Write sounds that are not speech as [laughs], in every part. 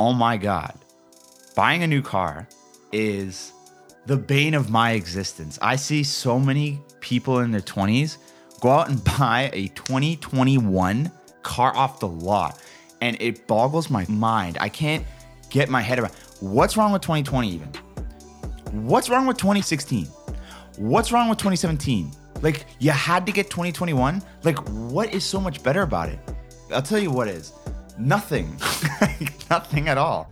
oh my God, buying a new car is the bane of my existence. I see so many people in their 20s go out and [laughs] buy a 2021 car off the lot, and it boggles my mind. I can't get my head around what's wrong with 2020 even. What's wrong with 2016? What's wrong with 2017? Like, you had to get 2021? Like, what is so much better about it? I'll tell you what is nothing. [laughs] nothing at all.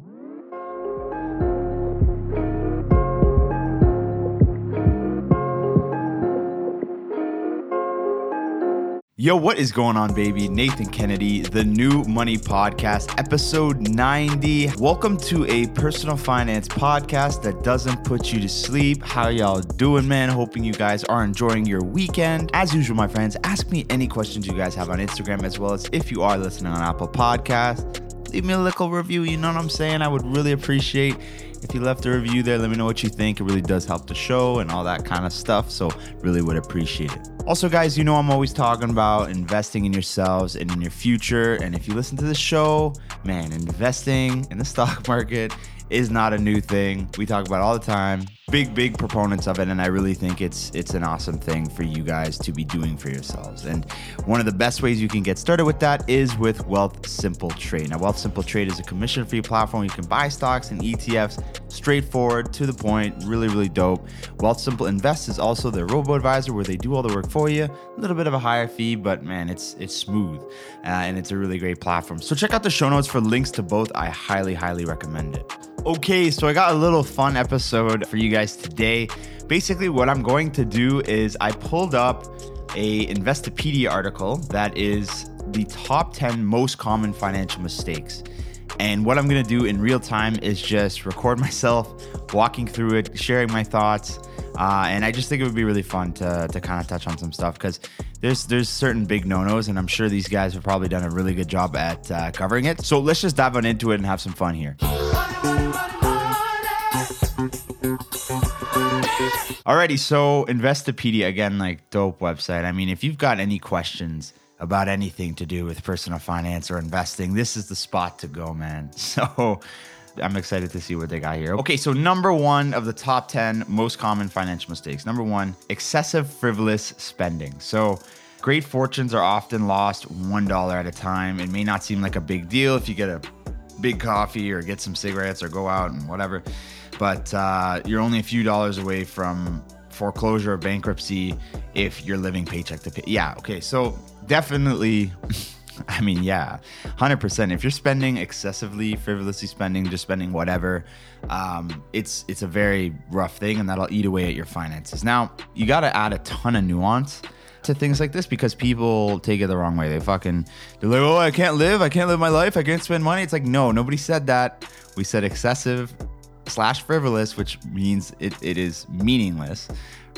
Yo, what is going on, baby? Nathan Kennedy, the New Money Podcast, episode 90. Welcome to a personal finance podcast that doesn't put you to sleep. How y'all doing, man? Hoping you guys are enjoying your weekend. As usual, my friends, ask me any questions you guys have on Instagram, as well as if you are listening on Apple Podcast. Leave me a little review, you know what I'm saying? I would really appreciate if you left a review there, let me know what you think. It really does help the show and all that kind of stuff. So, really would appreciate it. Also, guys, you know I'm always talking about investing in yourselves and in your future. And if you listen to the show, man, investing in the stock [laughs] market is not a new thing. We talk about all the time. Big, big proponents of it, and I really think it's it's an awesome thing for you guys to be doing for yourselves. And one of the best ways you can get started with that is with Wealthsimple Trade. Now, Wealthsimple Trade is a commission-free platform. You can buy stocks and ETFs straightforward, to the point, really, really dope. Wealthsimple Invest is also their robo advisor where they do all the work for you. A little bit of a higher fee, but man, it's it's smooth uh, and it's a really great platform. So check out the show notes for links to both. I highly, highly recommend it. Okay, so I got a little fun episode for you guys today. Basically, what I'm going to do is I pulled up a Investopedia article that is the top 10 most common financial mistakes. And what I'm gonna do in real time is just record [laughs] myself walking through it, sharing my thoughts. Uh, and I just think it would be really fun to, to kind of touch on some stuff because there's there's certain big no-nos, and I'm sure these guys have probably done a really good job at uh, covering it. So let's just dive on into it and have some fun here. Alrighty, so Investopedia again, like dope website. I mean, if you've got any questions about anything to do with personal finance or investing, this is the spot to go, man. [laughs] So I'm excited to see what they got here. Okay, so number one of the top 10 most common financial mistakes. Number one, excessive frivolous spending. So great fortunes are often lost $1 at a time. It may not seem like a big deal if you get a big coffee or get some cigarettes or go out and whatever, but uh, you're only a few dollars away from foreclosure or bankruptcy if you're living paycheck to pay. Yeah, okay, so definitely. [laughs] I mean, yeah, 100%. If you're spending excessively, frivolously spending, just spending whatever, um, it's it's a very rough thing and that'll eat away at your finances. Now, you got to add a ton of nuance to things like this because people take it the wrong way. They fucking, they're like, oh, I can't live. I can't live my life. I can't spend money. It's like, no, nobody said that. We said excessive slash frivolous, which means it, it is meaningless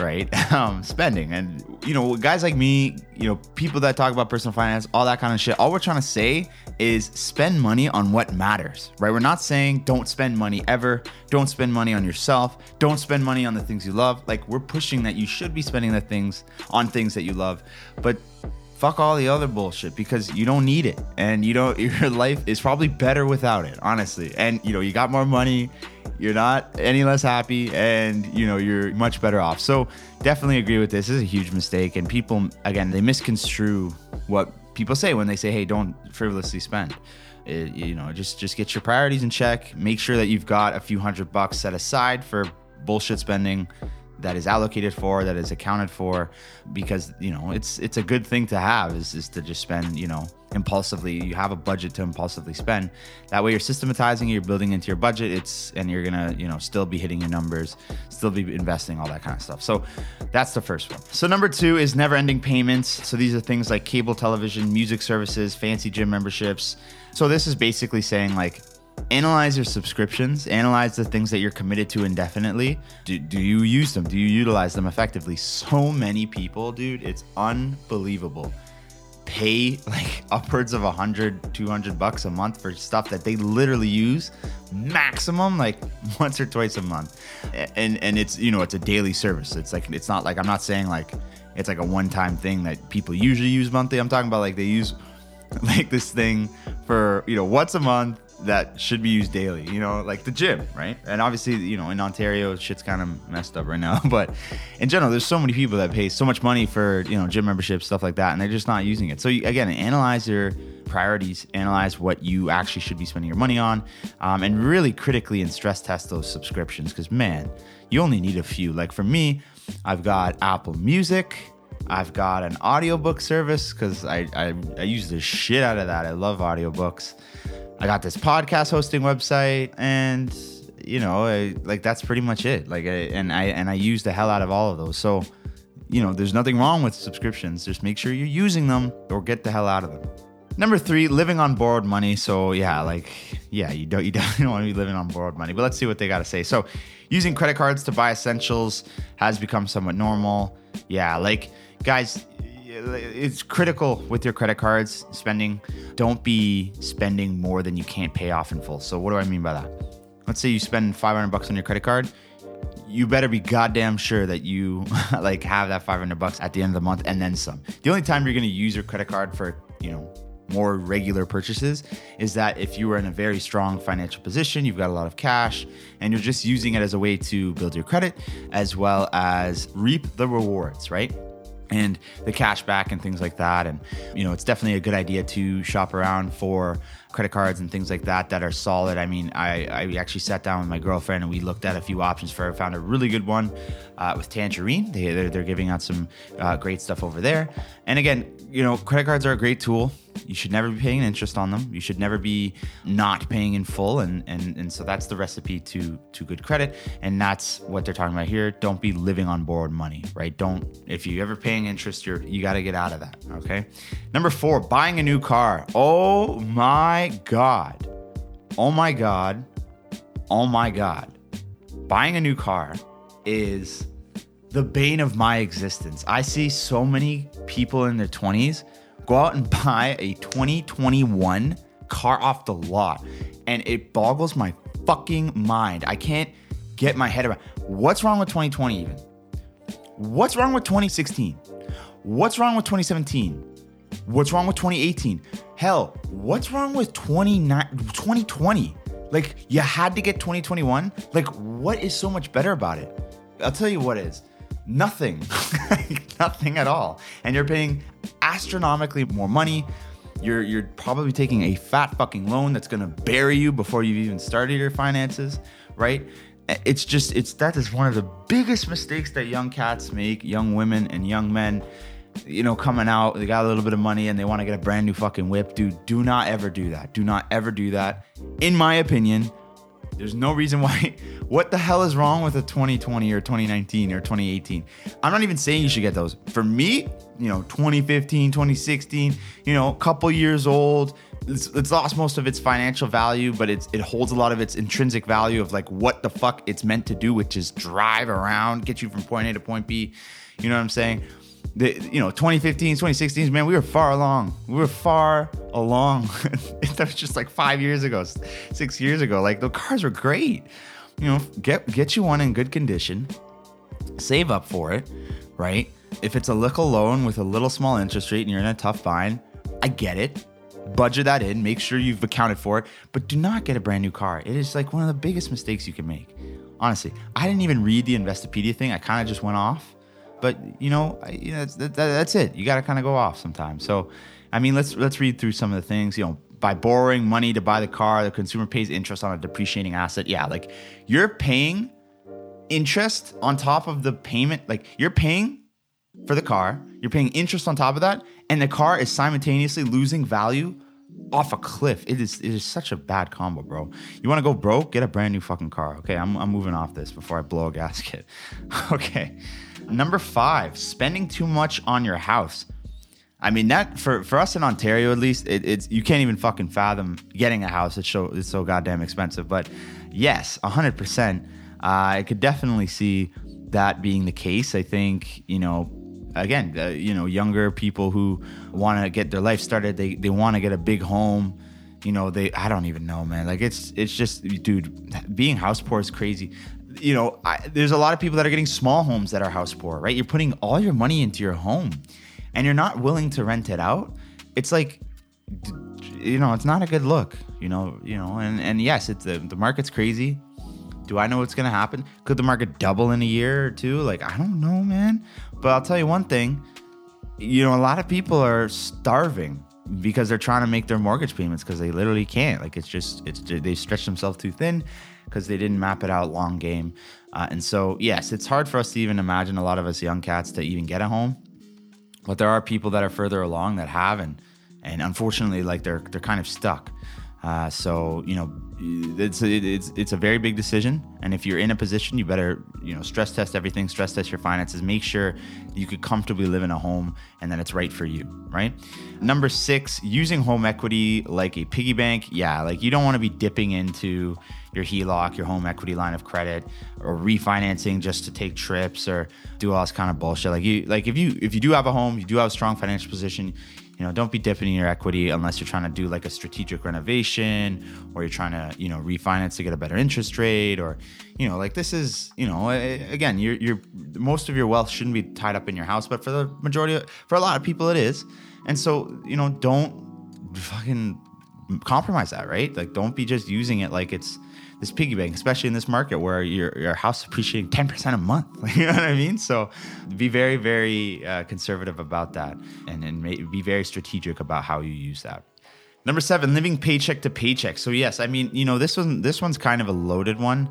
right? [laughs] Um, spending. And, you know, guys like me, you know, people that talk about personal finance, all that kind of shit, all we're trying to say is spend money on what matters, right? We're not saying don't spend money ever. Don't spend money on yourself. Don't spend money on the things you love. Like, we're pushing that you should be spending the things on things that you love. But fuck all the other bullshit because you don't need it. And you don't [laughs] your life is probably better without it honestly. And you know you got more money you're not any less happy and you know you're much better off. So definitely agree with this. this is a huge mistake and people again they misconstrue what people say when they say hey don't frivolously spend. It, you know just just get your priorities in check. Make sure that you've got a few hundred bucks set aside for bullshit spending that is allocated for, that is accounted for, because you know it's it's a good thing to have is, is to just spend you know impulsively. You have a budget to impulsively spend. That way you're systematizing, you're building into your budget. It's and you're gonna you know still be hitting your numbers, still be investing, all that kind of stuff. So that's the first one. So number two is never-ending payments. So these are things like cable television, music services, fancy gym memberships. So this is basically saying like analyze your subscriptions, analyze the things that you're committed to indefinitely. Do, do you use them? Do you utilize them effectively? So many people, dude, it's unbelievable. Pay [laughs] like upwards of 100, 200 bucks a month for stuff that they literally use maximum like [laughs] once or twice a month. And and it's, you know, it's a daily service. It's like it's not like I'm not saying like it's like a one-time thing that people usually use monthly. I'm talking about like they use [laughs] like this thing for, you know, once a month that should be used daily, you know, like the gym, right? And obviously, you know, in Ontario, shit's kind of messed up right now. [laughs] But in general, there's so many people that pay so much money for, you know, gym memberships, stuff like that, and they're just not using it. So, you, again, analyze your priorities, analyze what you actually should be spending your money on, um, and really critically and stress test those subscriptions because, man, you only need a few. Like for me, I've got Apple Music. I've got an audiobook service because I, I, I use the shit out of that. I love audiobooks. I got this podcast hosting website, and you know, I, like that's pretty much it. Like, I, and I and I use the hell out of all of those. So, you know, there's nothing wrong with subscriptions. Just make sure you're using them or get the hell out of them. Number three, living on borrowed money. So yeah, like yeah, you don't you [laughs] definitely don't want to be living on borrowed money. But let's see what they got to say. So, using credit cards to buy essentials has become somewhat normal. Yeah, like guys, it's critical with your credit cards spending. Don't be spending more than you can't pay off in full. So what do I mean by that? Let's say you spend 500 bucks on your credit card. You better be goddamn sure that you [laughs] like have that 500 bucks at the end of the month and then some. The only time you're going to use your credit card for, you know, more regular purchases is that if you are in a very strong financial position, you've got a lot of cash, and you're just using it as a way to build your credit as well as reap the rewards, right? And the cash back and things like that. And, you know, it's definitely a good idea to shop around for credit cards and things like that that are solid. I mean, I, I actually sat down with my girlfriend and we looked at a few options for. Her. Found a really good one uh, with Tangerine. They they're, they're, giving out some uh, great stuff over there. And again, you know, credit cards are a great tool. You should never be paying interest on them. You should never be not paying in full. And and and so that's the recipe to to good credit. And that's what they're talking about here. Don't be living on borrowed money, right? Don't if you ever paying interest, you're you got to get out of that. Okay. Number four, buying a new car. Oh my god. Oh my god. Oh my god. Buying a new car is the bane of my existence. I see so many people in their 20s go out and [laughs] buy a 2021 car off the lot, and it boggles my fucking mind. I can't get my head around what's wrong with 2020 even. What's wrong with 2016? What's wrong with 2017? What's wrong with 2018? Hell, what's wrong with 2020? Like, you had to get 2021? Like, what is so much better about it? I'll tell you what is nothing, [laughs] nothing at all. And you're paying astronomically more money. You're you're probably taking a fat fucking loan that's gonna bury you before you've even started your finances, right? It's just it's that is one of the biggest mistakes that young cats make, young women and young men. You know, coming out, they got a little bit of money and they want to get a brand new fucking whip. Dude, do not ever do that. Do not ever do that. In my opinion, there's no reason why. [laughs] What the hell is wrong with a 2020 or 2019 or 2018? I'm not even saying you should get those. For me, you know, 2015, 2016, you know, a couple years old. It's, it's lost most of its financial value, but it's it holds a lot of its intrinsic value of like what the fuck it's meant to do, which is drive around, get you from point A to point B. You know what I'm saying? The, you know 2015 2016 man we were far along. We were far along. [laughs] That was just like five years ago six years ago. Like the cars were great. You know get get you one in good condition. Save up for it right? If it's a little loan with a little small interest rate and you're in a tough bind i get it. Budget that in. Make sure you've accounted for it. But do not get a brand new car. It is like one of the biggest mistakes you can make. Honestly i didn't even read the investopedia thing. I kind of just went off but you know, I, you know that's, that, that's it. You got to kind of go off sometimes. So, I mean, let's let's read through some of the things. You know, by borrowing money to buy the car, the consumer pays interest on a depreciating asset. Yeah, like you're paying interest on top of the payment. Like you're paying for the car, you're paying interest on top of that, and the car is simultaneously losing value off a cliff. It is it is such a bad combo, bro. You want to go broke? Get a brand new fucking car. Okay, I'm I'm moving off this before I blow a gasket. [laughs] okay. Number five, spending too much on your house. I mean that for, for us in Ontario at least, it, it's you can't even fucking fathom getting a house. It's so it's so goddamn expensive. But yes, hundred uh, percent. I could definitely see that being the case. I think you know, again, uh, you know, younger people who want to get their life started, they they want to get a big home. You know, they I don't even know, man. Like it's it's just, dude, being house poor is crazy you know, I, there's a lot of people that are getting small homes that are house poor, right? You're putting all your money into your home and you're not willing to rent it out. It's like, you know, it's not a good look. You know, you know, and and yes, it's the the market's crazy. Do I know what's gonna happen? Could the market double in a year or two? Like I don't know, man. But I'll tell you one thing. You know, a lot of people are starving because they're trying to make their mortgage payments because they literally can't. Like it's just it's they stretch themselves too thin because they didn't map it out long game. Uh, and so yes, it's hard for us to even imagine a lot of us young cats to even get a home. But there are people that are further along that have and and unfortunately like they're they're kind of stuck. Uh, so you know, it's it's it's a very big decision, and if you're in a position, you better you know stress test everything, stress test your finances, make sure you could comfortably live in a home, and that it's right for you. Right. Number six, using home equity like a piggy bank. Yeah, like you don't want to be dipping into your HELOC, your home equity line of credit, or refinancing just to take trips or do all this kind of bullshit. Like you, like if you if you do have a home, you do have a strong financial position, you know, don't be dipping in your equity unless you're trying to do like a strategic renovation or you're trying to, you know, refinance to get a better interest rate or, you know, like this is, you know, again, you're, you're, most of your wealth shouldn't be tied up in your house, but for the majority, of, for a lot of people, it is. And so, you know, don't fucking compromise that, right? Like, don't be just using it like it's, this piggy bank, especially in this market where your, your house appreciating 10% a month. [laughs] you know what I mean? So be very, very uh, conservative about that and, and be very strategic about how you use that. Number seven, living paycheck to paycheck. So yes, I mean, you know, this one, this one's kind of a loaded one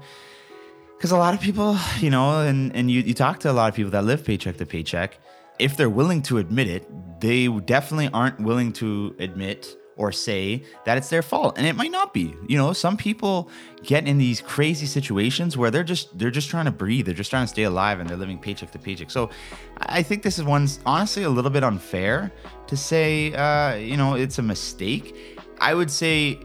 because a lot of people, you know, and, and you, you talk to a lot of people that live paycheck to paycheck. If they're willing to admit it, they definitely aren't willing to admit or say that it's their fault and it might not be. You know some people get in these crazy situations where they're just they're just trying to breathe they're just trying to stay alive and they're living paycheck to paycheck. So i think this is one's honestly a little bit unfair to say uh, you know it's a mistake. I would say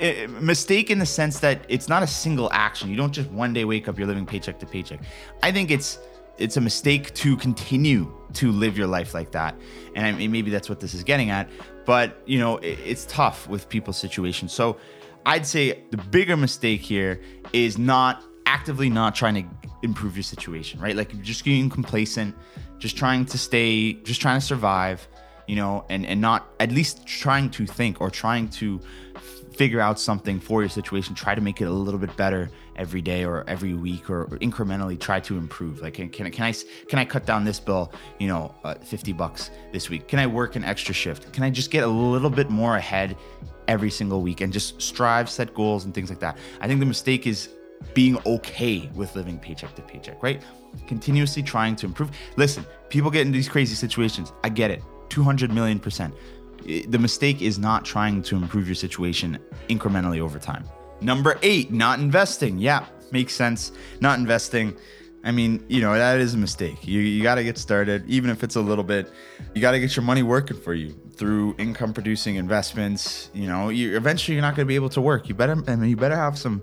eh, mistake in the sense that it's not a single action. You don't just one day wake up you're living paycheck to paycheck. I think it's it's a mistake to continue to live your life like that. And I mean, maybe that's what this is getting at but you know it, it's tough with people's situations. So i'd say the bigger mistake here is not actively not trying to improve your situation right? Like just getting complacent just trying to stay just trying to survive you know and and not at least trying to think or trying to figure out something for your situation try to make it a little bit better every day or every week or, or incrementally try to improve. Like can, can, can i can i cut down this bill you know uh, 50 bucks this week? Can i work an extra shift? Can i just get a little bit more ahead every single week and just strive set goals and things like that? I think the mistake is being okay with living paycheck to paycheck right? Continuously trying to improve. Listen people get in these crazy situations. I get it. 200 million percent the mistake is not trying to improve your situation incrementally over time. Number eight, not investing. Yeah, makes sense. Not investing. I mean, you know, that is a mistake. You, you got to get started, even if it's a little bit. You got to get your money working for you through income producing investments. You know, you eventually you're not going to be able to work. You better, I mean, you better have some,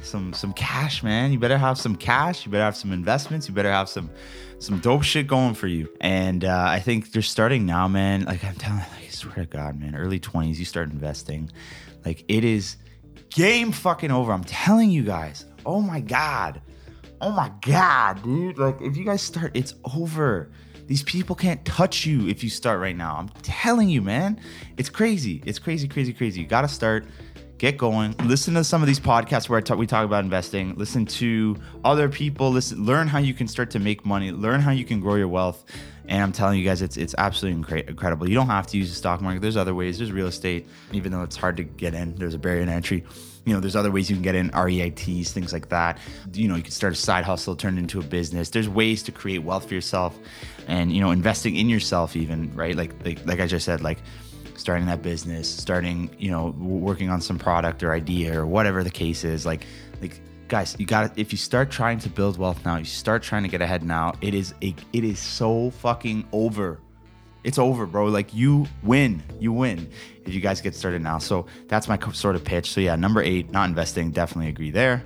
some, some cash, man. You better have some cash. You better have some investments. You better have some, some dope shit going for you. And uh, I think they're starting now, man. Like I'm telling, like, I swear to God, man. Early 20s, you start investing. Like it is game fucking over. I'm telling you guys. Oh my God. Oh my God, dude. Like if you guys start, it's over. These people can't touch you if you start right now. I'm telling you, man. It's crazy. It's crazy, crazy, crazy. You got to start get going. Listen to some of these podcasts where talk, we talk about investing. Listen to other people. Listen, learn how you can start to make money. Learn how you can grow your wealth. And I'm telling you guys, it's it's absolutely incredible. You don't have to use the stock market. There's other ways. There's real estate, even though it's hard to get in. There's a barrier to entry. You know, there's other ways you can get in REITs, things like that. You know, you can start a side hustle, turn it into a business. There's ways to create wealth for yourself, and you know, investing in yourself, even right. Like like like I just said, like starting that business, starting, you know, working on some product or idea or whatever the case is. Like, like guys, you got if you start trying to build wealth now, you start trying to get ahead now. It is a, it is so fucking over. It's over, bro. Like you win, you win if you guys get started now. So that's my sort of pitch. So yeah, number eight, not investing, definitely agree there.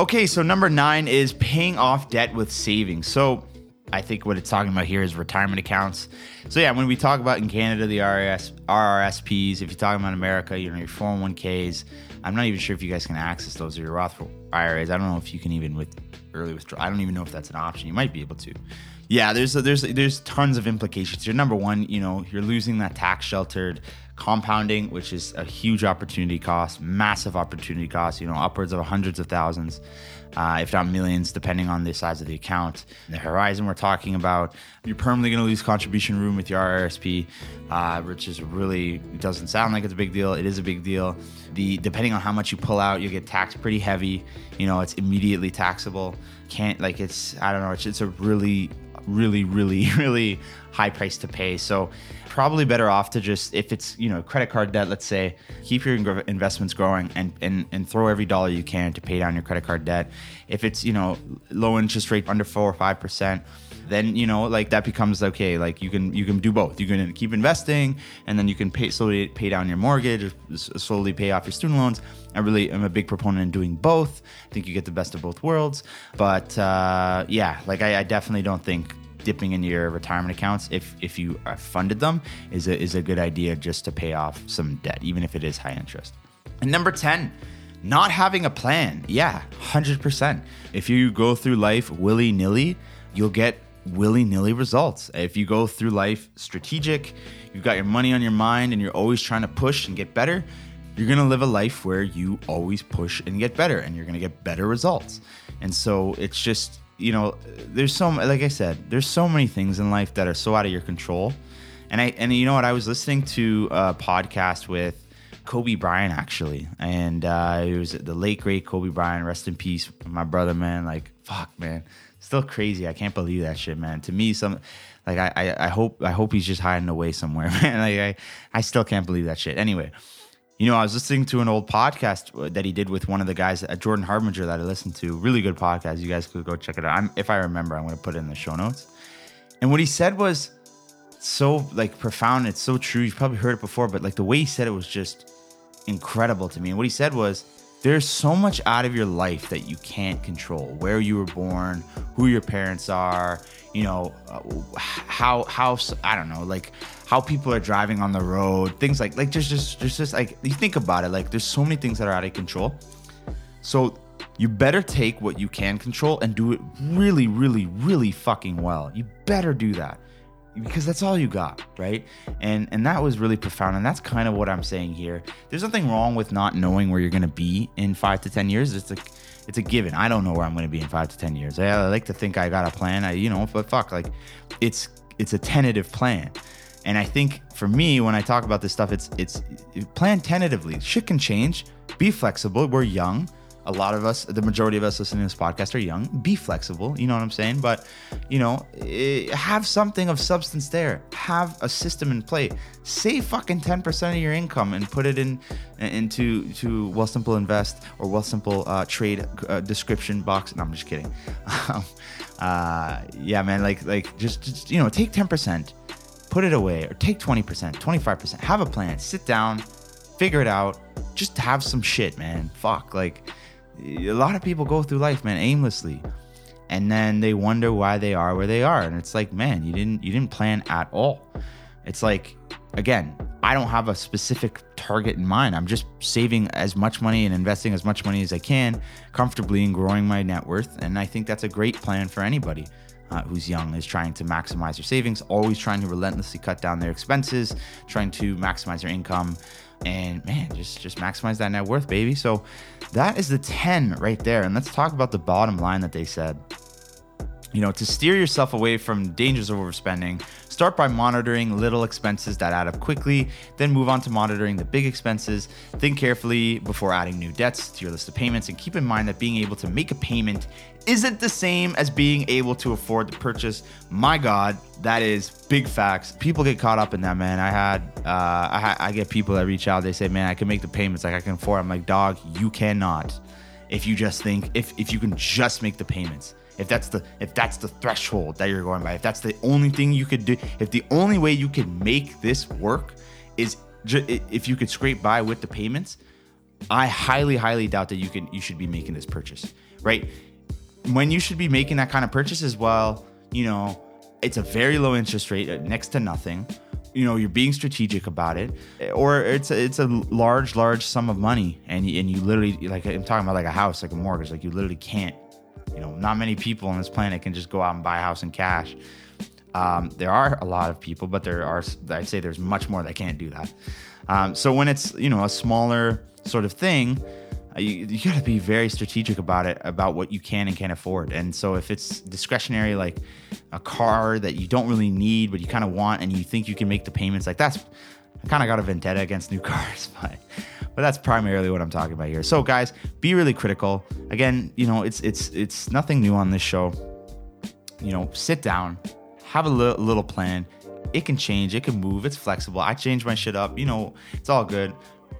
Okay, so number nine is paying off debt with savings. So I think what it's talking about here is retirement accounts. So yeah, when we talk about in Canada the RRS, RRSPs, if you're talking about America, you know your 401ks. I'm not even sure if you guys can access those or your Roth IRAs. I don't know if you can even with early withdrawal. I don't even know if that's an option. You might be able to. Yeah, there's a, there's there's tons of implications. You're number one, you know, you're losing that tax sheltered compounding, which is a huge opportunity cost, massive opportunity cost, you know, upwards of hundreds of thousands, uh, if not millions, depending on the size of the account. The horizon we're talking about, you're permanently going to lose contribution room with your RRSP, uh, which is really, doesn't sound like it's a big deal. It is a big deal. The Depending on how much you pull out, you get taxed pretty heavy. You know, it's immediately taxable. Can't, like, it's, I don't know, it's, it's a really, really, really, [laughs] really high price to pay. So probably better off to just if it's you know credit card debt, let's say, keep your investments growing and and and throw every dollar you can to pay down your credit card debt. If it's you know low interest rate under four or five percent then you know like that becomes okay like you can you can do both you can keep investing and then you can pay slowly pay down your mortgage or slowly pay off your student loans i really am a big proponent in doing both i think you get the best of both worlds but uh, yeah like I, I definitely don't think dipping into your retirement accounts if if you uh, funded them is a, is a good idea just to pay off some debt even if it is high interest. And number 10 not having a plan. Yeah 100% if you go through life willy-nilly you'll get willy-nilly results. If you go through life strategic you've got your money on your mind and you're always trying to push and get better you're going to live a life where you always push and get better and you're going to get better results. And so it's just you know, there's so like I said, there's so many things in life that are so out of your control. And I and you know what? I was listening to a podcast with Kobe Bryant actually, and uh, it was the late great Kobe Bryant. Rest in peace, my brother, man. Like fuck, man, still crazy. I can't believe that shit, man. To me, some like I I, I hope I hope he's just hiding away somewhere, [laughs] man. Like I I still can't believe that shit. Anyway, you know, I was listening to an old podcast that he did with one of the guys, uh, Jordan Harbinger, that I listened to. Really good podcast. You guys could go check it out. I'm, if I remember, I'm going to put it in the show notes. And what he said was so like profound. It's so true. You've probably heard it before, but like the way he said it was just incredible to me. And what he said was, there's so much out of your life that you can't control. Where you were born, who your parents are, you know, uh, how how I don't know, like how people are driving on the road, things like like just just just just like you think about it, like there's so many things that are out of control. So you better take what you can control and do it really, really, really fucking well. You better do that because that's all you got, right? And and that was really profound. And that's kind of what I'm saying here. There's nothing wrong with not knowing where you're gonna be in five to ten years. It's a it's a given. I don't know where I'm gonna be in five to ten years. I, I like to think I got a plan. I you know, but fuck, like it's it's a tentative plan. And I think for me, when I talk about this stuff, it's it's plan tentatively. Shit can change. Be flexible. We're young. A lot of us, the majority of us listening to this podcast are young. Be flexible. You know what I'm saying? But you know, eh, have something of substance there. Have a system in play. Save fucking 10% of your income and put it in into to Wealthsimple Invest or Wealthsimple uh, Trade uh, description box. No, I'm just kidding. [laughs] uh, yeah, man. Like like just, just you know, take 10% put it away or take 20%, 25%. Have a plan. Sit down, figure it out. Just have some shit, man. Fuck. Like a lot of people go through life, man, aimlessly. And then they wonder why they are where they are. And it's like, man, you didn't you didn't plan at all. It's like again, I don't have a specific target in mind. I'm just saving as much money and investing as much money as I can comfortably and growing my net worth. And I think that's a great plan for anybody uh, who's young is trying to maximize their savings, always trying to relentlessly cut down their expenses, trying to maximize their income, and man, just just maximize that net worth, baby. So that is the 10 right there. And let's talk about the bottom line that they said. You know, to steer yourself away from dangers of overspending, Start by monitoring little expenses that add up quickly, then move on to monitoring the big expenses. Think carefully before adding new debts to your list of payments, and keep in mind that being able to make a payment isn't the same as being able to afford the purchase. My God, that is big facts. People get caught up in that, man. I had, uh, I, I get people that reach out. They say, "Man, I can make the payments. Like I can afford." I'm like, "Dog, you cannot." If you just think, if if you can just make the payments if that's the if that's the threshold that you're going by if that's the only thing you could do if the only way you can make this work is ju- if you could scrape by with the payments i highly highly doubt that you can you should be making this purchase right? When you should be making that kind of purchase as well you know it's a very low interest rate uh, next to nothing. You know you're being strategic about it or it's a, it's a large large sum of money and you, and you literally like i'm talking about like a house like a mortgage like you literally can't you know, not many people on this planet can just go out and buy a house in cash. Um, there are a lot of people, but there are, I'd say there's much more that can't do that. Um, so when it's you know a smaller sort of thing, uh, you, you got to be very strategic about it, about what you can and can't afford. And so if it's discretionary, like a car that you don't really need but you kind of want, and you think you can make the payments, like that's I kind of got a vendetta against new [laughs] cars, but but that's primarily what I'm talking about here. So guys, be really critical. Again, you know, it's it's it's nothing new on this show. You know, sit down, have a little, little plan. It can change, it can move, it's flexible. I change my shit up, you know, it's all good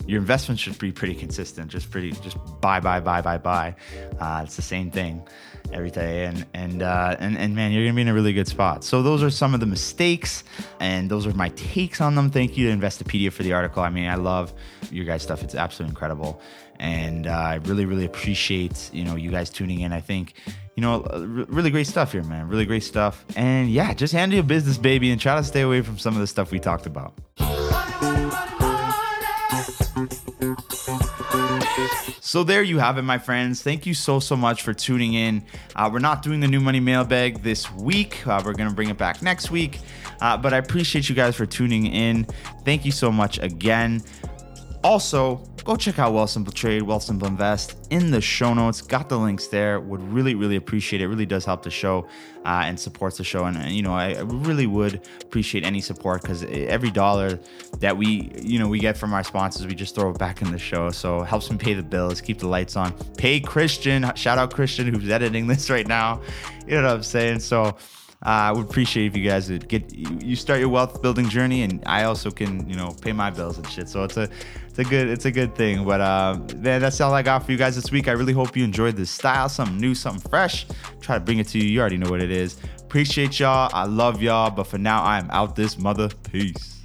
your investment should be pretty consistent. Just pretty, just buy, buy, buy, buy, buy. Uh, it's the same thing every day, and and uh, and and man, you're gonna be in a really good spot. So those are some of the mistakes, and those are my takes on them. Thank you to Investopedia for the article. I mean, I love your guys' stuff. It's absolutely incredible, and uh, I really, really appreciate you know you guys tuning in. I think you know, really great stuff here, man. Really great stuff. And yeah, just handle your business, baby, and try to stay away from some of the stuff we talked about. So there you have it, my friends. Thank you so so much for tuning in. Uh, we're not doing the new money mailbag this week. Uh, we're gonna bring it back next week. Uh, but I appreciate you guys for tuning in. Thank you so much again. Also, go check out Wealthsimple Trade, Wealthsimple Invest in the show notes. Got the links there. Would really, really appreciate it. it really does help the show uh, and supports the show. And, and, you know, I really would appreciate any support because every dollar that we, you know, we get from our sponsors, we just throw it back in the show. So it helps me pay the bills, keep the lights on. Pay Christian. Shout out Christian who's editing this right now. You know what I'm saying? So uh, I would appreciate if you guys would get you start your wealth building journey, and I also can you know pay my bills and shit. So it's a it's a good it's a good thing. But uh, man, that's all I got for you guys this week. I really hope you enjoyed this style, something new, something fresh. Try to bring it to you. You already know what it is. Appreciate y'all. I love y'all. But for now, I am out this mother. Peace.